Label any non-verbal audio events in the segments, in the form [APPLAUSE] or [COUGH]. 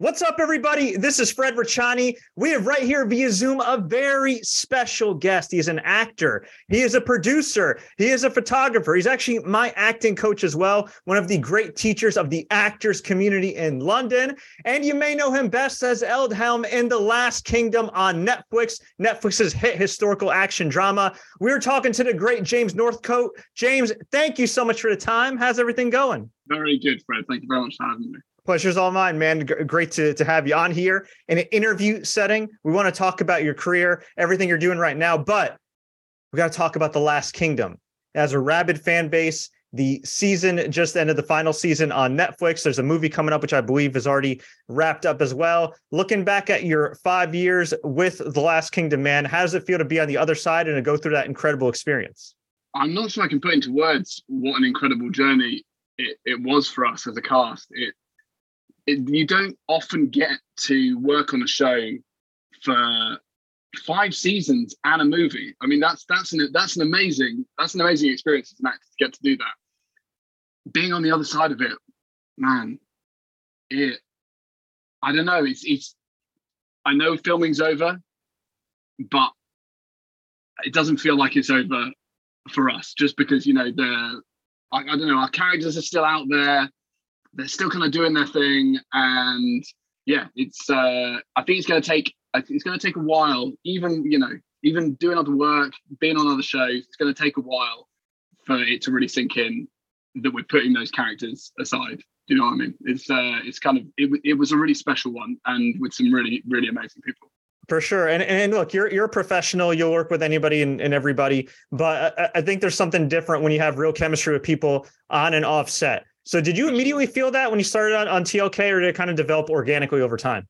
What's up, everybody? This is Fred Ricciani. We have right here via Zoom a very special guest. He is an actor, he is a producer, he is a photographer. He's actually my acting coach as well, one of the great teachers of the actors community in London. And you may know him best as Aldhelm in The Last Kingdom on Netflix, Netflix's hit historical action drama. We are talking to the great James Northcote. James, thank you so much for the time. How's everything going? Very good, Fred. Thank you very much for having me. Pleasure's all mine, man. Great to, to have you on here in an interview setting. We want to talk about your career, everything you're doing right now, but we got to talk about The Last Kingdom. As a rabid fan base, the season just ended the final season on Netflix. There's a movie coming up, which I believe is already wrapped up as well. Looking back at your five years with The Last Kingdom, man, how does it feel to be on the other side and to go through that incredible experience? I'm not sure I can put into words what an incredible journey it, it was for us as a cast. It, you don't often get to work on a show for five seasons and a movie. I mean, that's that's an that's an amazing that's an amazing experience as an actor to get to do that. Being on the other side of it, man, it I don't know. It's it's I know filming's over, but it doesn't feel like it's over for us just because you know the I, I don't know our characters are still out there they're still kind of doing their thing, and yeah, it's. Uh, I think it's going to take. It's going to take a while. Even you know, even doing other work, being on other shows, it's going to take a while for it to really sink in that we're putting those characters aside. Do you know what I mean? It's uh, it's kind of it, it was a really special one, and with some really really amazing people. For sure. And and look, you're you're a professional. You'll work with anybody and, and everybody. But I, I, think there's something different when you have real chemistry with people on and off set. So did you immediately feel that when you started on, on TLK or did it kind of develop organically over time?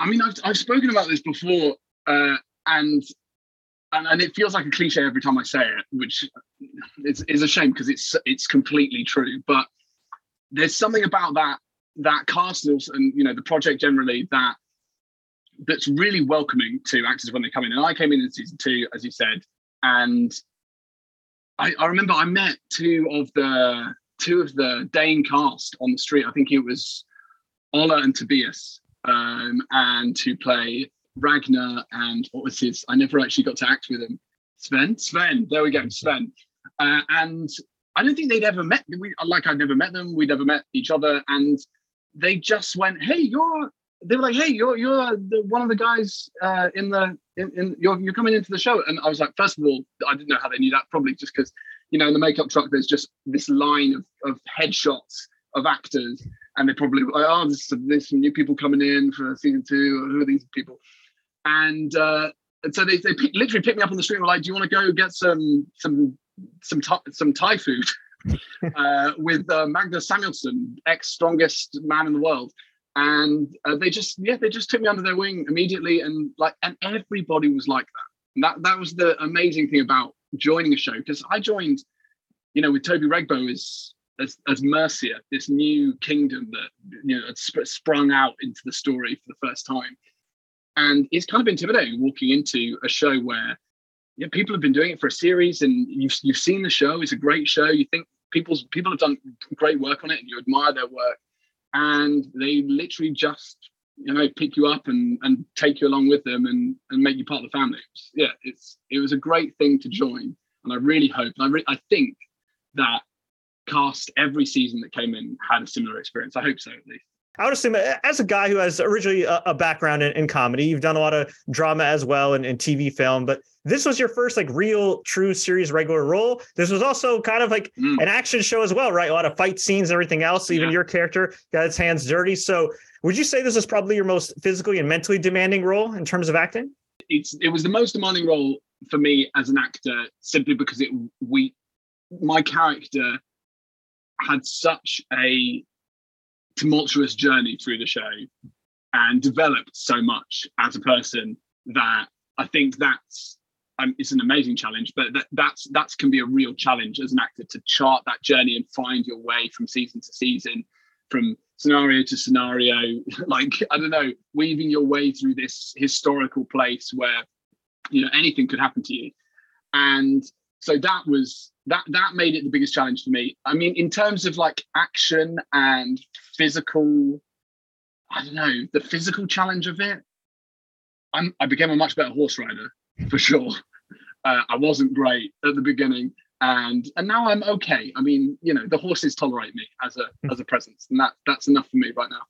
I mean, I've, I've spoken about this before uh, and, and and it feels like a cliche every time I say it, which is, is a shame because it's it's completely true. But there's something about that that cast and you know the project generally that that's really welcoming to actors when they come in. And I came in in season two, as you said, and I, I remember I met two of the two of the Dane cast on the street. I think it was Ola and Tobias, um, and to play Ragnar and what was his? I never actually got to act with him. Sven. Sven. There we go. Sven. Uh, and I don't think they'd ever met. We like I'd never met them. We'd never met each other, and they just went, "Hey, you're." They were like, "Hey, you're you're the, one of the guys uh, in the in, in you're you're coming into the show." And I was like, first of all, I didn't know how they knew that. Probably just because you know, in the makeup truck, there's just this line of, of headshots of actors, and they probably like, oh, there's some, there's some new people coming in for season two. Who are these people? And uh, and so they they pick, literally picked me up on the street. And were like, do you want to go get some some some some Thai food? [LAUGHS] uh, with uh, Magnus Samuelsson, ex strongest man in the world, and uh, they just yeah they just took me under their wing immediately, and like and everybody was like that. And that that was the amazing thing about joining a show because I joined, you know, with Toby Regbo as as, as Mercia, this new kingdom that you know had sp- sprung out into the story for the first time, and it's kind of intimidating walking into a show where you know, people have been doing it for a series, and you've you've seen the show. It's a great show. You think people's people have done great work on it, and you admire their work, and they literally just you know pick you up and and take you along with them and and make you part of the family. Yeah it's it was a great thing to join. And i really hope and i re- i think that cast every season that came in had a similar experience. I hope so at least. I would assume, as a guy who has originally a, a background in, in, comedy, you've done a lot of drama as well and, and TV film, but this was your first like real, true series regular role. This was also kind of like mm. an action show as well, right? A lot of fight scenes, and everything else. Even yeah. your character got its hands dirty. So, would you say this is probably your most physically and mentally demanding role in terms of acting? It's it was the most demanding role for me as an actor, simply because it we my character had such a tumultuous journey through the show and developed so much as a person that I think that's um, it's an amazing challenge, but that, that's that's can be a real challenge as an actor to chart that journey and find your way from season to season, from scenario to scenario, [LAUGHS] like I don't know, weaving your way through this historical place where you know anything could happen to you, and so that was that that made it the biggest challenge for me. I mean, in terms of like action and physical I don't know the physical challenge of it. I'm, I became a much better horse rider for sure. Uh, I wasn't great at the beginning, and and now I'm okay. I mean, you know, the horses tolerate me as a as a presence, and that that's enough for me right now.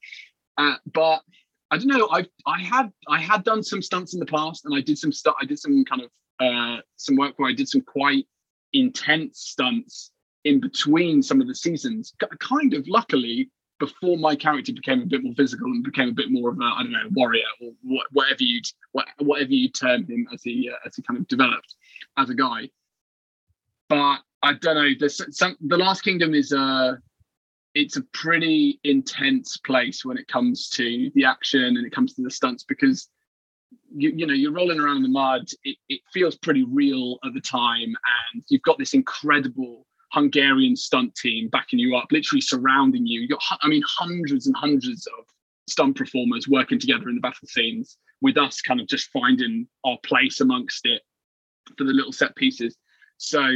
Uh, but I don't know. I I had I had done some stunts in the past, and I did some stuff. I did some kind of uh, some work where I did some quite intense stunts in between some of the seasons. Kind of luckily, before my character became a bit more physical and became a bit more of a I don't know warrior or whatever you whatever you term him as he uh, as he kind of developed as a guy. But I don't know. There's some, the Last Kingdom is a it's a pretty intense place when it comes to the action and it comes to the stunts because you, you know you're rolling around in the mud. It, it feels pretty real at the time, and you've got this incredible Hungarian stunt team backing you up, literally surrounding you. You got, I mean, hundreds and hundreds of stunt performers working together in the battle scenes, with us kind of just finding our place amongst it for the little set pieces. So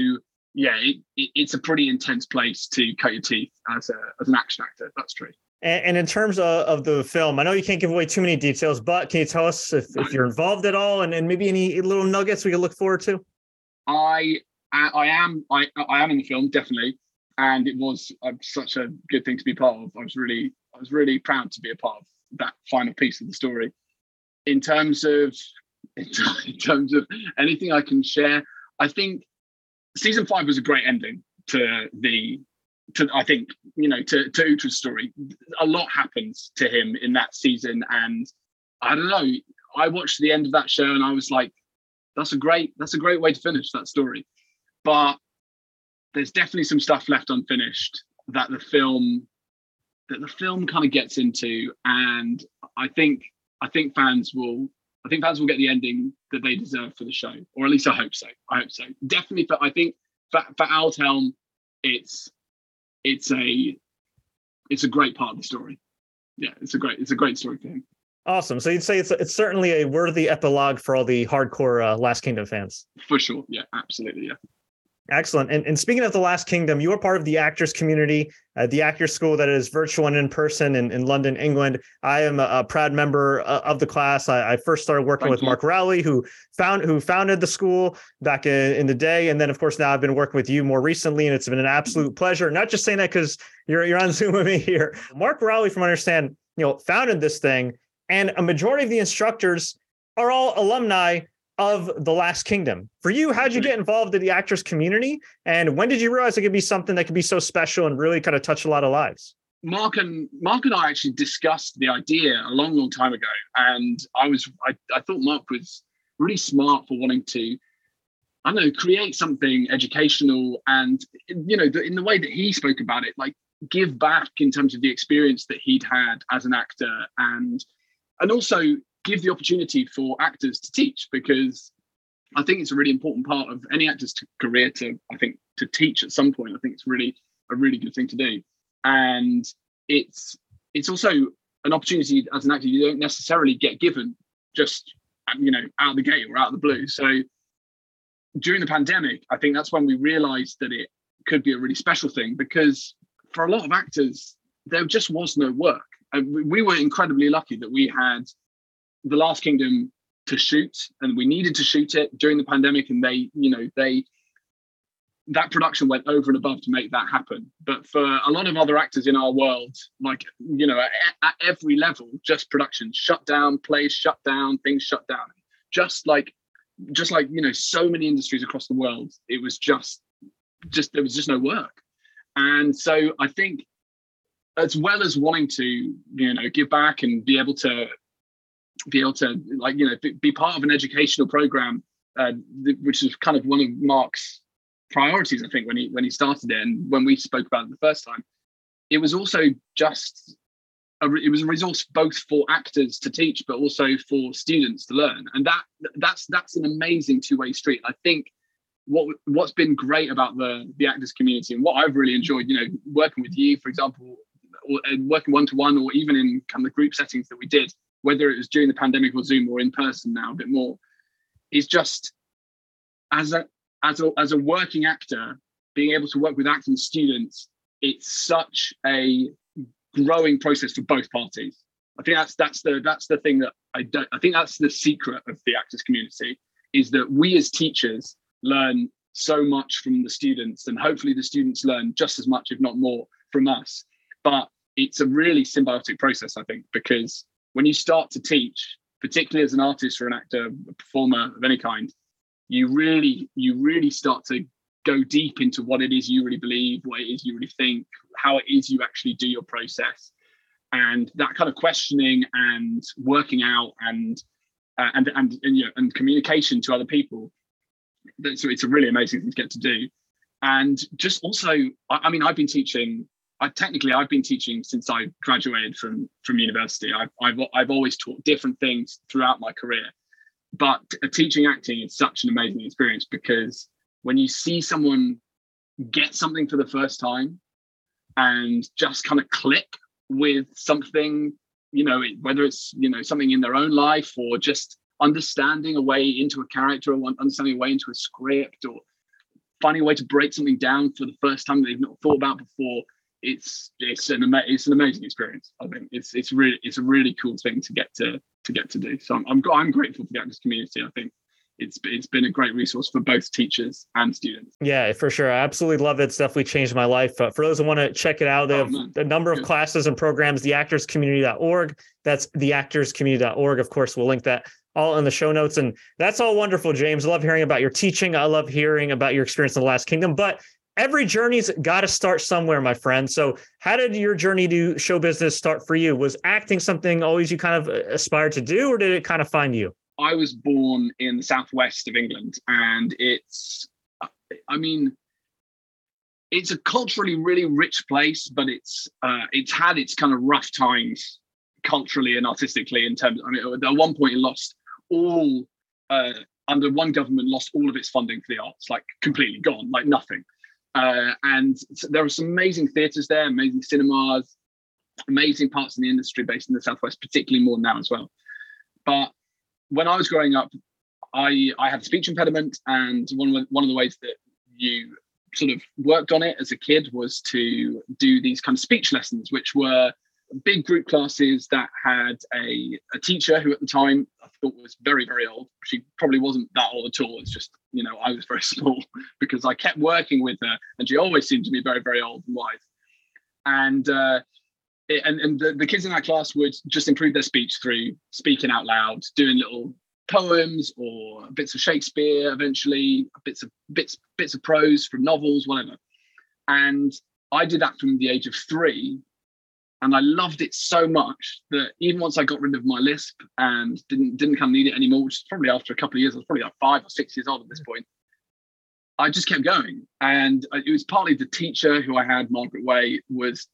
yeah, it, it, it's a pretty intense place to cut your teeth as a as an action actor. That's true. And, and in terms of, of, the film, I know you can't give away too many details, but can you tell us if, if you're involved at all, and, and maybe any little nuggets we can look forward to? I I am I I am in the film definitely, and it was uh, such a good thing to be part of. I was really I was really proud to be a part of that final piece of the story. In terms of [LAUGHS] in terms of anything I can share, I think season five was a great ending to the to I think you know to to story. A lot happens to him in that season, and I don't know. I watched the end of that show and I was like, that's a great that's a great way to finish that story but there's definitely some stuff left unfinished that the film that the film kind of gets into and i think i think fans will i think fans will get the ending that they deserve for the show or at least i hope so i hope so definitely for i think for, for Aldhelm it's it's a it's a great part of the story yeah it's a great it's a great story for him Awesome. So you'd say it's it's certainly a worthy epilogue for all the hardcore uh, Last Kingdom fans. For sure. Yeah. Absolutely. Yeah. Excellent. And, and speaking of the Last Kingdom, you are part of the actors community, uh, the actors school that is virtual and in person in, in London, England. I am a, a proud member uh, of the class. I, I first started working Thank with you. Mark Rowley, who found who founded the school back in, in the day, and then of course now I've been working with you more recently, and it's been an absolute pleasure. Not just saying that because you're you're on [LAUGHS] Zoom with me here. Mark Rowley, from understand, you know, founded this thing, and a majority of the instructors are all alumni of The Last Kingdom. For you, how'd you mm-hmm. get involved in the actors community? And when did you realize it could be something that could be so special and really kind of touch a lot of lives? Mark and Mark and I actually discussed the idea a long, long time ago. And I was I, I thought Mark was really smart for wanting to, I don't know, create something educational and you know, in the way that he spoke about it, like give back in terms of the experience that he'd had as an actor and and also give the opportunity for actors to teach because I think it's a really important part of any actor's career to, I think, to teach at some point. I think it's really a really good thing to do, and it's it's also an opportunity as an actor you don't necessarily get given just um, you know out of the gate or out of the blue. So during the pandemic, I think that's when we realised that it could be a really special thing because for a lot of actors there just was no work, and we were incredibly lucky that we had the Last Kingdom to shoot, and we needed to shoot it during the pandemic, and they, you know, they that production went over and above to make that happen. But for a lot of other actors in our world, like you know, at, at every level, just production shut down, plays shut down, things shut down. Just like, just like you know, so many industries across the world, it was just, just there was just no work. And so I think, as well as wanting to, you know, give back and be able to be able to like you know be, part of an educational program uh, which is kind of one of mark's priorities i think when he when he started it and when we spoke about it the first time. It was also just a, it was a resource both for actors to teach but also for students to learn. And that that's that's an amazing two-way street. I think what what's been great about the the actors community and what i've really enjoyed you know working with you for example or, working one-to-one or even in kind of the group settings that we did whether it was during the pandemic or Zoom or in person now a bit more, is just as a as a as a working actor, being able to work with acting students, it's such a growing process for both parties. I think that's that's the that's the thing that I don't. I think that's the secret of the actors community is that we as teachers learn so much from the students, and hopefully the students learn just as much, if not more, from us. But it's a really symbiotic process, I think, because when you start to teach, particularly as an artist or an actor, a performer of any kind, you really you really start to go deep into what it is you really believe, what it is you really think, how it is you actually do your process, and that kind of questioning and working out and uh, and, and and you know, and communication to other people. So it's a really amazing thing to get to do, and just also, I, I mean, I've been teaching. I technically I've been teaching since I graduated from from university. I've I've I've always taught different things throughout my career, but uh, teaching acting is such an amazing experience because when you see someone get something for the first time and just kind of click with something you know whether it's you know something in their own life or just understanding a way into a character or understanding a way into a script or finding a way to break something down for the first time they've not thought about before it's it's an ama- it's an amazing experience i think it's it's really it's a really cool thing to get to to get to do so i'm i'm, I'm grateful for the actors community i think it's it's been a great resource for both teachers and students. Yeah, for sure. I absolutely love it. It's definitely changed my life. Uh, for those who want to check it out, they oh, have man. a number of Good. classes and programs, theactorscommunity.org. That's theactorscommunity.org. Of course, we'll link that all in the show notes. And that's all wonderful, James. I love hearing about your teaching. I love hearing about your experience in the Last Kingdom. But every journey's got to start somewhere, my friend. So, how did your journey to show business start for you? Was acting something always you kind of uh, aspired to do, or did it kind of find you? I was born in the southwest of England, and it's, I mean, it's a culturally really rich place, but it's uh, it's had its kind of rough times culturally and artistically in terms. I mean, at one point it lost all uh, under one government lost all of its funding for the arts, like completely gone, like nothing. Uh, and there are some amazing theatres there, amazing cinemas, amazing parts in the industry based in the southwest, particularly more now as well. But when I was growing up, I I had a speech impediment, and one one of the ways that you sort of worked on it as a kid was to do these kind of speech lessons, which were big group classes that had a, a teacher who at the time I thought was very, very old. She probably wasn't that old at all. It's just, you know, I was very [LAUGHS] small because I kept working with her and she always seemed to be very, very old and wise. And uh, it, and, and the, the kids in that class would just improve their speech through speaking out loud, doing little poems or bits of Shakespeare, eventually bits of bits bits of prose from novels, whatever. And I did that from the age of three, and I loved it so much that even once I got rid of my lisp and didn't didn't kind of need it anymore, which is probably after a couple of years, I was probably like five or six years old at this point. I just kept going. And it was partly the teacher who I had, Margaret Way, was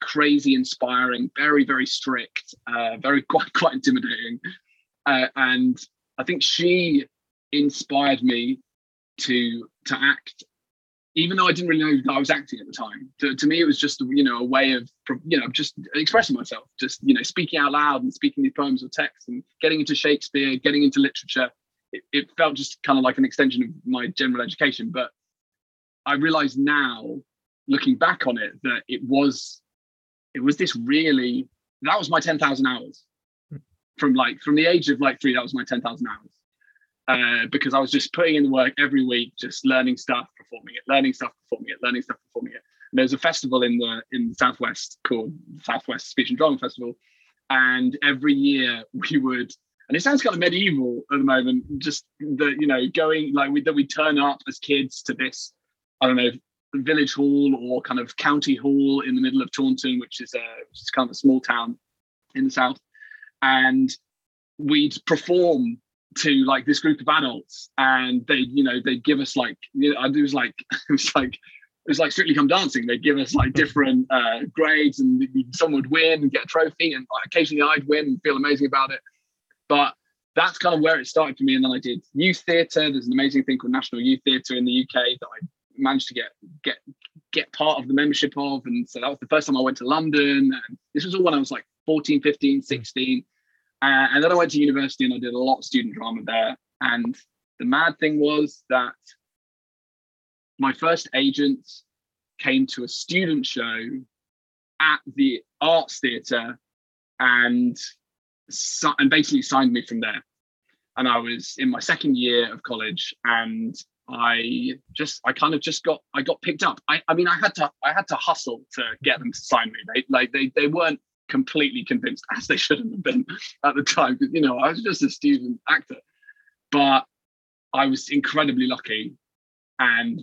crazy inspiring, very, very strict, uh, very [LAUGHS] quite, quite intimidating. Uh, and I think she inspired me to to act, even though I didn't really know that I was acting at the time. To, to me, it was just you know a way of you know just expressing myself, just you know speaking out loud and speaking these poems or texts and getting into Shakespeare, getting into literature it, it felt just kind of like an extension of my general education. But I realize now, looking back on it, that it was it was this really that was my 10,000 hours hmm. from like from the age of like three that was my 10,000 hours uh, because I was just putting in the work every week just learning stuff performing it learning stuff performing it learning stuff performing it and there's a festival in the in the southwest called Southwest Speech and Drama Festival and every year we would and it sounds kind of medieval at the moment. Just the you know going like we, that we turn up as kids to this, I don't know, village hall or kind of county hall in the middle of Taunton, which is a which is kind of a small town in the south, and we'd perform to like this group of adults, and they you know they give us like you know, it was like [LAUGHS] it was like it was like strictly come dancing. They'd give us like different uh, grades, and someone would win and get a trophy, and occasionally I'd win and feel amazing about it. But that's kind of where it started for me. And then I did youth theatre. There's an amazing thing called National Youth Theatre in the UK that I managed to get get get part of the membership of. And so that was the first time I went to London. And this was all when I was like 14, 15, 16. Uh, and then I went to university and I did a lot of student drama there. And the mad thing was that my first agent came to a student show at the arts theatre and and basically signed me from there. And I was in my second year of college, and I just I kind of just got I got picked up. I, I mean I had to I had to hustle to get them to sign me. They like they they weren't completely convinced [LAUGHS] as they shouldn't have been at the time. You know, I was just a student actor. But I was incredibly lucky and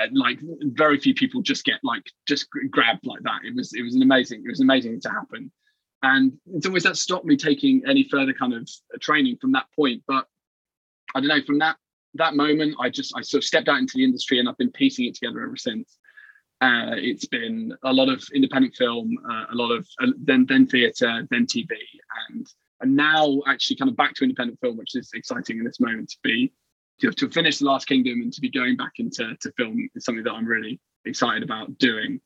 uh, like very few people just get like just grabbed like that. It was it was an amazing it was amazing to happen, and it's always that stopped me taking any further kind of uh, training from that point. But I don't know from that that moment, I just I sort of stepped out into the industry and I've been piecing it together ever since. Uh, it's been a lot of independent film, uh, a lot of uh, then then theatre, then TV, and and now actually kind of back to independent film, which is exciting in this moment to be to, to finish the Last Kingdom and to be going back into to film is something that I'm really excited about doing.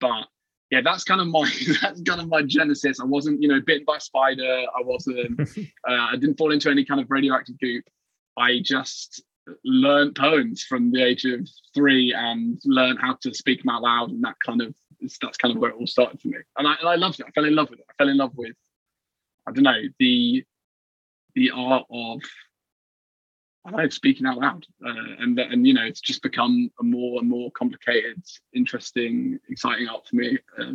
But yeah, that's kind of my [LAUGHS] that's kind of my genesis. I wasn't you know bitten by a spider. I wasn't. [LAUGHS] uh, I didn't fall into any kind of radioactive goop. I just learned poems from the age of three and learned how to speak them out loud and that kind of that's kind of where it all started for me. And I, and I loved it. I fell in love with it. I fell in love with I don't know the the art of I don't know speaking out loud. Uh, and and you know it's just become a more and more complicated interesting exciting art for me uh,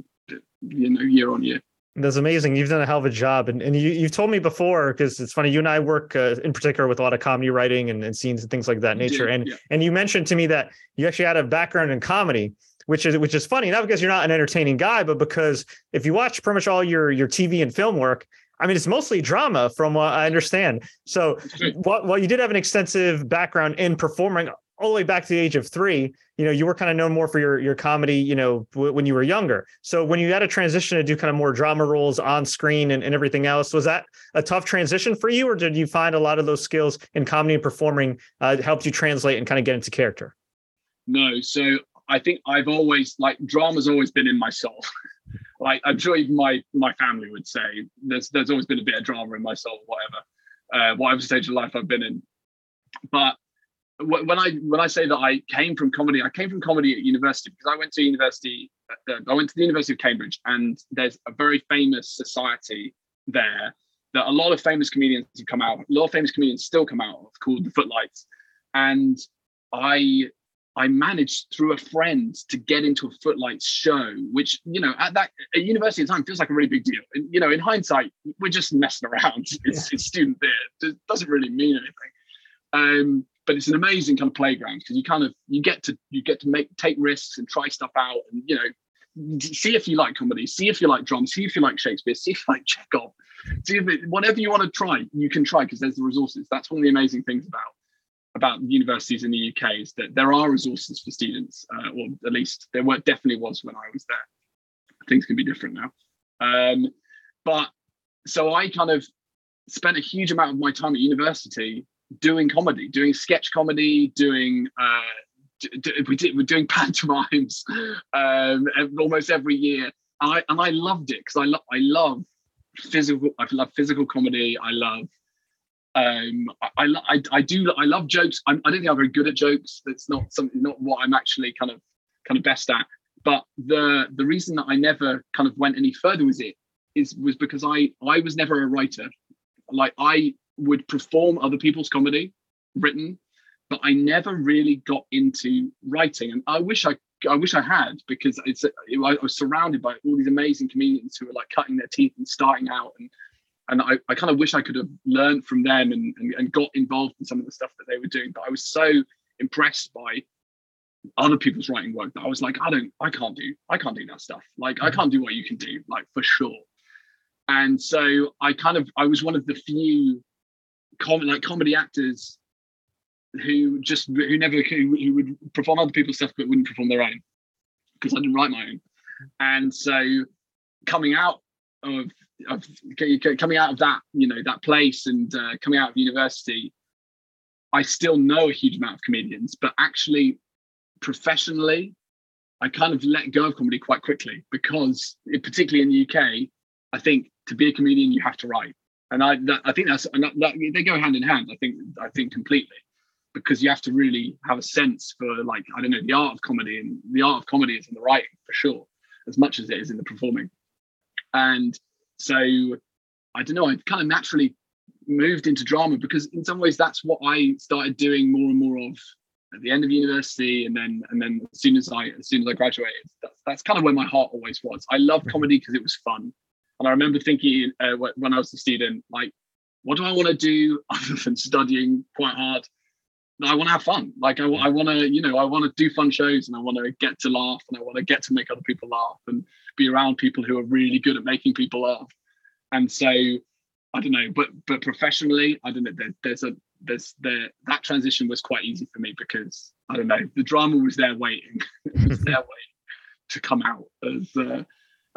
you know year on year that's amazing. You've done a hell of a job. And, and you, you've told me before, because it's funny, you and I work uh, in particular with a lot of comedy writing and, and scenes and things like that nature. and yeah. and you mentioned to me that you actually had a background in comedy, which is which is funny, not because you're not an entertaining guy, but because if you watch pretty much all your your TV and film work, I mean, it's mostly drama from what I understand. So, while, while you did have an extensive background in performing all the way back to the age of three, you know, you were kind of known more for your your comedy, you know, w- when you were younger. So when you had a transition to do kind of more drama roles on screen and, and everything else, was that a tough transition for you, or did you find a lot of those skills in comedy and performing uh, helped you translate and kind of get into character? No, so I think I've always like drama's always been in my soul. [LAUGHS] like I'm sure even my my family would say there's there's always been a bit of drama in my soul, whatever, uh, whatever stage of life I've been in. But when I when I say that I came from comedy, I came from comedy at university because I went to university. Uh, I went to the University of Cambridge, and there's a very famous society there that a lot of famous comedians have come out. A lot of famous comedians still come out of called the Footlights, and I I managed through a friend to get into a Footlights show, which you know at that at university at the time feels like a really big deal. And you know, in hindsight, we're just messing around. [LAUGHS] It's, yeah. it's student theatre. It doesn't really mean anything. Um, but it's an amazing kind of playground because you kind of you get to you get to make take risks and try stuff out and you know see if you like comedy see if you like drama see if you like shakespeare see if you like chekhov. See if it, whatever you want to try you can try because there's the resources. That's one of the amazing things about about universities in the uk is that there are resources for students uh, or at least there were definitely was when i was there. Things can be different now. Um, but so i kind of spent a huge amount of my time at university doing comedy, doing sketch comedy, doing uh, d- d- we did we're doing [LAUGHS] pantomimes um, almost every year. And I and I loved it because I love I love physical I love physical comedy. I love um I, I I do I love jokes. I'm, I don't think I'm very good at jokes. That's not something not what I'm actually kind of kind of best at. But the the reason that I never kind of went any further with it is was because I I was never a writer. Like I would perform other people's comedy written, but I never really got into writing. And I wish I I wish I had because it's it, I was surrounded by all these amazing comedians who were like cutting their teeth and starting out and and I, I kind of wish I could have learned from them and, and, and got involved in some of the stuff that they were doing. But I was so impressed by other people's writing work that I was like, I don't, I can't do, I can't do that stuff. Like, I can't do what you can do, like for sure. And so I kind of, I was one of the few com- like comedy actors who just who never who, who would perform other people's stuff but wouldn't perform their own because I didn't write my own. And so coming out of, of coming out of that you know that place and uh, coming out of university, I still know a huge amount of comedians, but actually professionally, I kind of let go of comedy quite quickly because, particularly in the UK, I think to be a comedian you have to write and I that, I think that's that, that, they go hand in hand. I think I think completely because you have to really have a sense for like I don't know the art of comedy and the art of comedy is in the writing for sure as much as it is in the performing. And so I don't know. I kind of naturally moved into drama because in some ways that's what I started doing more and more of at the end of university, and then and then as soon as I as soon as I graduated, that's, that's kind of where my heart always was. I love mm-hmm. comedy because it was fun, and I remember thinking uh, when I was a student, like, what do I want to do [LAUGHS] other than studying quite hard? I want to have fun. Like I, I want to, you know, I want to do fun shows and I want to get to laugh and I want to get to make other people laugh and be around people who are really good at making people laugh. And so I don't know, but but professionally, I don't know. There, there's a there's there that transition was quite easy for me because I don't know the drama was there waiting, [LAUGHS] it was [LAUGHS] there waiting to come out as uh,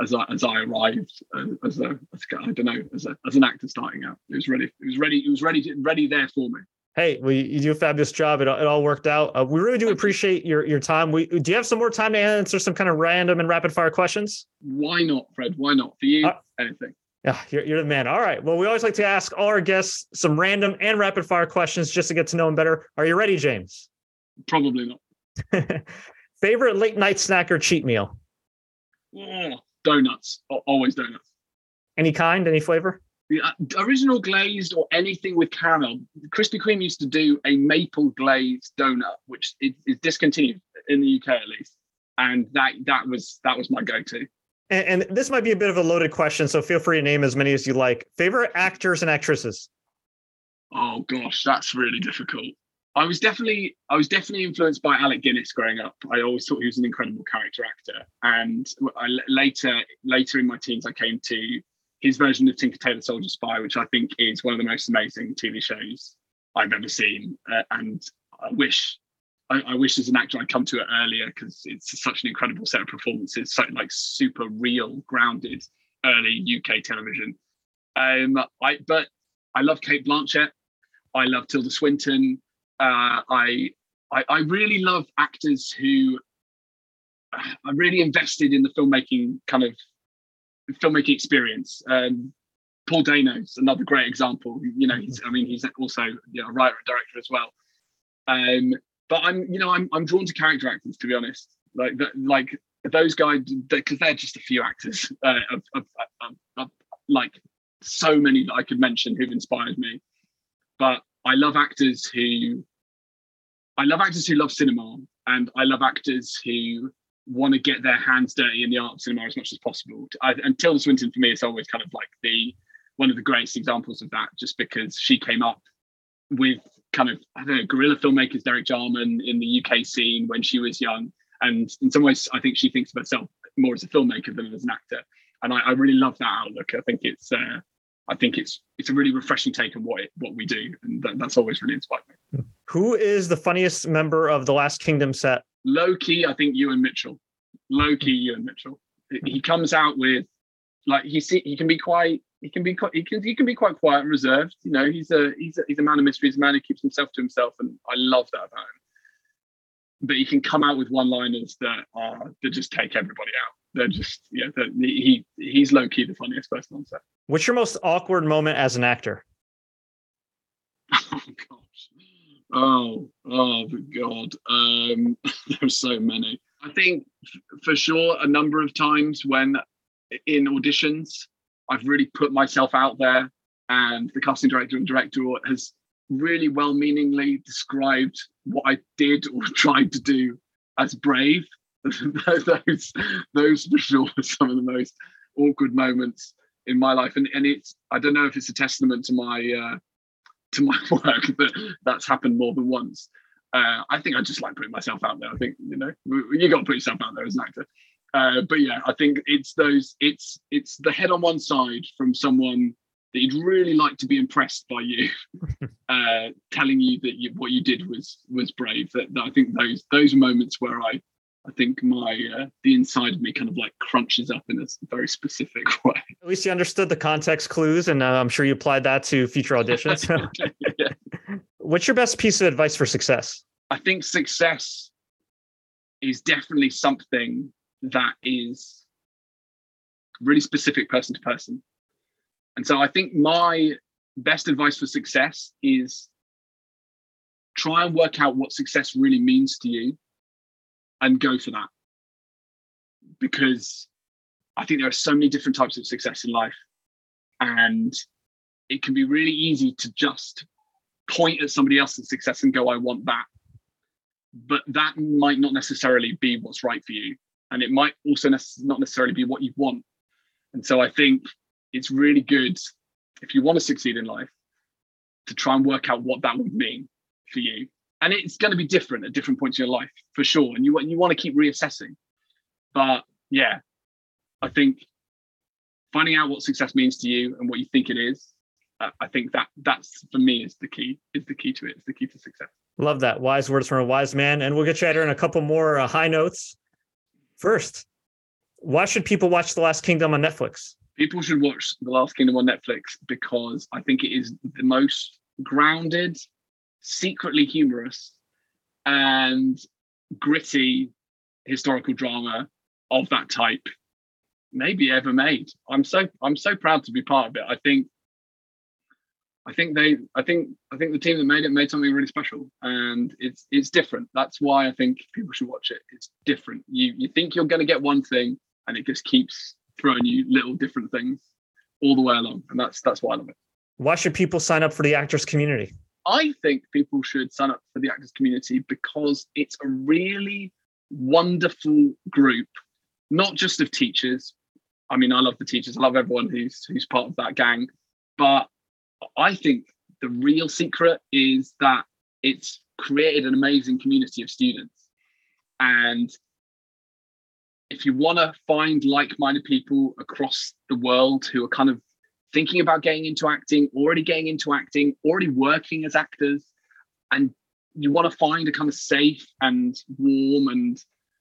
as I as I arrived uh, as a as, I don't know as a as an actor starting out. It was ready. It was ready. It was ready to, ready there for me. Hey, well, you do a fabulous job. It, it all worked out. Uh, we really do appreciate your your time. We do you have some more time to answer some kind of random and rapid fire questions? Why not, Fred? Why not for you? Uh, anything. Yeah, you're, you're the man. All right. Well, we always like to ask all our guests some random and rapid fire questions just to get to know them better. Are you ready, James? Probably not. [LAUGHS] Favorite late night snack or cheat meal? Oh, donuts. Always donuts. Any kind, any flavor? The uh, original glazed or anything with caramel. Krispy Kreme used to do a maple glazed donut, which is, is discontinued in the UK at least, and that that was that was my go-to and, and this might be a bit of a loaded question, so feel free to name as many as you like. Favorite actors and actresses? Oh gosh, that's really difficult. I was definitely I was definitely influenced by Alec Guinness growing up. I always thought he was an incredible character actor, and I, later later in my teens, I came to his version of Tinker Tailor Soldier Spy, which I think is one of the most amazing TV shows I've ever seen, uh, and I wish I, I, wish as an actor I'd come to it earlier because it's such an incredible set of performances, so like super real, grounded early UK television. Um, I but I love Cate Blanchett. I love Tilda Swinton. Uh, I, I I really love actors who are really invested in the filmmaking kind of filmmaking experience. Um, Paul Dano's another great example. You know, he's I mean he's also you know, a writer and director as well. Um, but I'm, you know, I'm I'm drawn to character actors to be honest. Like that, like those guys, because they're just a few actors uh, of, of, of, of, like so many that I could mention who've inspired me. But I love actors who, I love actors who love cinema, and I love actors who want to get their hands dirty in the art of cinema as much as possible. I, and Tilda Swinton for me is always kind of like the one of the greatest examples of that, just because she came up with kind of I don't know guerrilla filmmakers Derek Jarman in the UK scene when she was young, and in some ways I think she thinks of herself more as a filmmaker than as an actor, and I, I really love that outlook. I think it's uh, I think it's it's a really refreshing take on what it, what we do, and that, that's always really inspired me. Hmm. Who is the funniest member of the Last Kingdom set? Low key, I think Ewan Mitchell. Low key, hmm. Ewan Mitchell. He comes out with like he see, he can be quite he can be quite he can he can be quite quiet and reserved. You know, he's a he's a, he's a man of mystery. He's a man who keeps himself to himself, and I love that about him. But he can come out with one-liners that are that just take everybody out. They're just yeah. he he's low key the funniest person on set. What's your most awkward moment as an actor? [LAUGHS] Oh gosh. Oh, oh God. Um, [LAUGHS] there's so many. I think for sure a number of times when in auditions I've really put myself out there, and the casting director and director has really well-meaningly described what I did or [LAUGHS] tried to do as brave. [LAUGHS] those, those for sure are some of the most awkward moments in my life, and and it's I don't know if it's a testament to my uh, to my [LAUGHS] work that that's happened more than once. Uh, I think I just like putting myself out there. I think you know you got to put yourself out there as an actor. Uh, but yeah, I think it's those. It's it's the head on one side from someone that you'd really like to be impressed by you, [LAUGHS] uh, telling you that you, what you did was was brave. That, that, I think those those moments where I I think my uh, the inside of me kind of like crunches up in a very specific [LAUGHS] way. At least you understood the context clues, and uh, I'm sure you applied that to future auditions. [LAUGHS] yeah. What's your best piece of advice for success? I think success is definitely something that is really specific person to person. And so I think my best advice for success is try and work out what success really means to you and go for that. Because I think there are so many different types of success in life. and it can be really easy to just point at somebody else's success and go, I want that. But that might not necessarily be what's right for you. And it might also not necessarily be what you want. And so I think it's really good if you want to succeed in life to try and work out what that would mean for you. And it's going to be different at different points in your life for sure. And you, you want to keep reassessing. But yeah, I think finding out what success means to you and what you think it is uh, i think that that's for me is the key is the key to it it's the key to success. Love that. Wise words from a wise man. And we'll get you out here in a couple more uh, high notes. First why should people watch the last kingdom on netflix? People should watch the last kingdom on netflix because i think it is the most grounded secretly humorous and gritty historical drama of that type maybe ever made. I'm so I'm so proud to be part of it. I think I think they I think I think the team that made it made something really special and it's it's different. That's why I think people should watch it. It's different. You you think you're gonna get one thing and it just keeps throwing you little different things all the way along. And that's that's why I love it. Why should people sign up for the actors community? I think people should sign up for the actors community because it's a really wonderful group, not just of teachers, I mean, I love the teachers. I love everyone who's who's part of that gang. But I think the real secret is that it's created an amazing community of students. And if you want to find like-minded people across the world who are kind of thinking about getting into acting, already getting into acting, already working as actors, and you want to find a kind of safe and warm and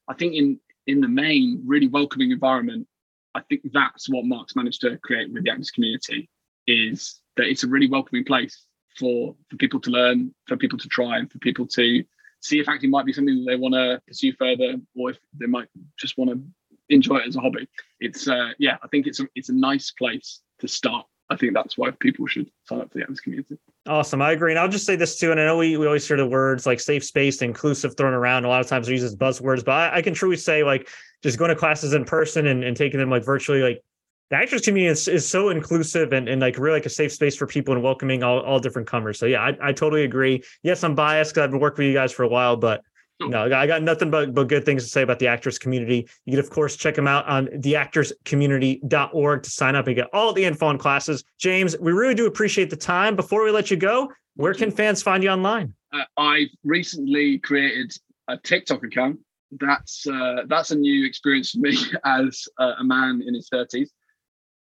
I think in in the main really welcoming environment I think that's what Mark's managed to create with the actors community is that it's a really welcoming place for for people to learn, for people to try, and for people to see if acting might be something that they want to pursue further, or if they might just want to enjoy it as a hobby. It's uh, yeah, I think it's a it's a nice place to start. I think that's why people should sign up for the actors community. Awesome. I agree. And I'll just say this too. And I know we, we always hear the words like safe space, inclusive thrown around. A lot of times we use as buzzwords, but I, I can truly say like just going to classes in person and, and taking them like virtually, like the actors community is, is so inclusive and, and like really like a safe space for people and welcoming all, all different comers. So yeah, I, I totally agree. Yes, I'm biased because I've been working with you guys for a while, but no, I got nothing but, but good things to say about the actors community. You can, of course, check them out on theactorscommunity.org to sign up and get all the info on classes. James, we really do appreciate the time. Before we let you go, where can fans find you online? Uh, I've recently created a TikTok account. That's uh, that's a new experience for me [LAUGHS] as uh, a man in his thirties.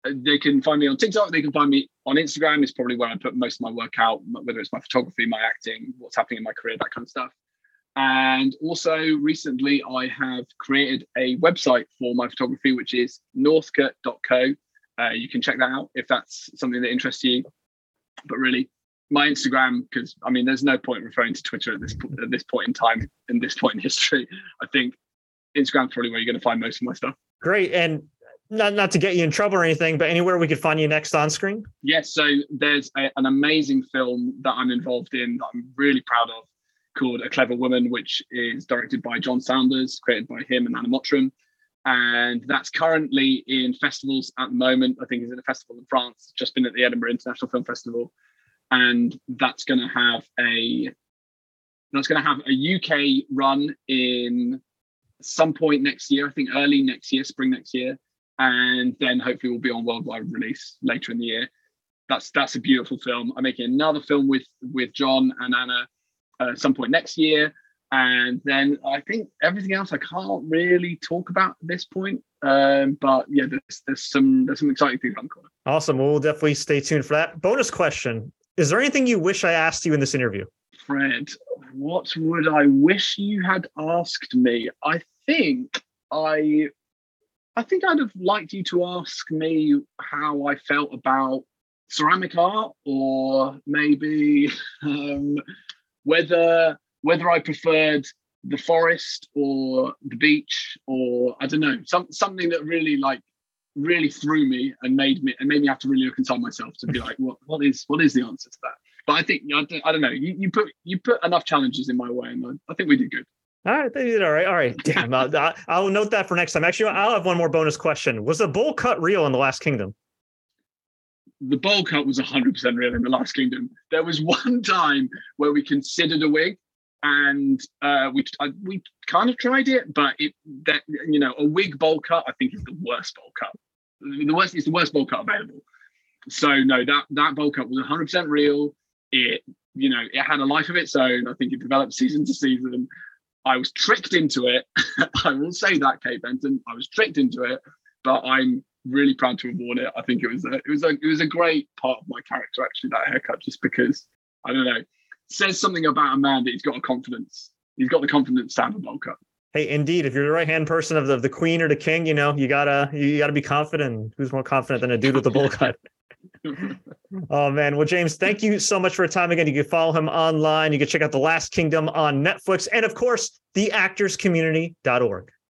Uh, they can find me on TikTok. They can find me on Instagram. Is probably where I put most of my work out, whether it's my photography, my acting, what's happening in my career, that kind of stuff. And also recently, I have created a website for my photography, which is northcote.co. Uh, you can check that out if that's something that interests you. But really, my Instagram because I mean, there's no point referring to Twitter at this at this point in time in this point in history. I think Instagram's probably where you're going to find most of my stuff. Great, and not not to get you in trouble or anything, but anywhere we could find you next on screen. Yes, so there's a, an amazing film that I'm involved in that I'm really proud of called A Clever Woman, which is directed by John Saunders, created by him and Anna Mottram. And that's currently in festivals at the moment. I think he's in a festival in France, just been at the Edinburgh International Film Festival and that's going to have a that's going to have a UK run in some point next year. I think early next year, spring next year, and then hopefully we'll be on worldwide release later in the year. That's that's a beautiful film. I'm making another film with with John and Anna at some point next year, and then I think everything else I can't really talk about at this point. Um, but yeah, there's there's some there's some exciting things on the corner. Awesome. We'll definitely stay tuned for that. Bonus question: is there anything you wish I asked you in this interview? Fred, what would I wish you had asked me? I think I I think I'd have liked you to ask me how I felt about ceramic art or maybe [LAUGHS] um, whether whether I preferred the forest or the beach or I don't know some something that really like really threw me and made me and made me have to really look inside myself to be like, what what is what is the answer to that? But I think I don't, I don't know. You, you put you put enough challenges in my way, and I, I think we did good. All right, they did all right. All right, damn. I'll, I'll note that for next time. Actually, I'll have one more bonus question. Was the bowl cut real in the Last Kingdom? The bowl cut was 100% real in the last kingdom. There was [LAUGHS] one time where we considered a wig and uh, we we kind of tried it but it that you know a wig bowl cut i think is the worst bowl cut. The worst it's the worst bowl cut available. So no that that bowl cut was 100% real. It you know it had a life of its own. I think it developed season to season. I was tricked into it. [LAUGHS] I will say that kate benton. I was tricked into it but i'm really proud to have worn it. I think it was a, it was a it was a great part of my character actually that haircut just because I don't know says something about a man that he's got a confidence. He's got the confidence to have a bowl cut. Hey, indeed, if you're the right hand person of the, the queen or the king, you know you gotta you gotta be confident. Who's more confident than a dude with a bowl cut? [LAUGHS] [LAUGHS] oh man. Well, James, thank you so much for your time again. You can follow him online. You can check out The Last Kingdom on Netflix and of course, theactorscommunity.org.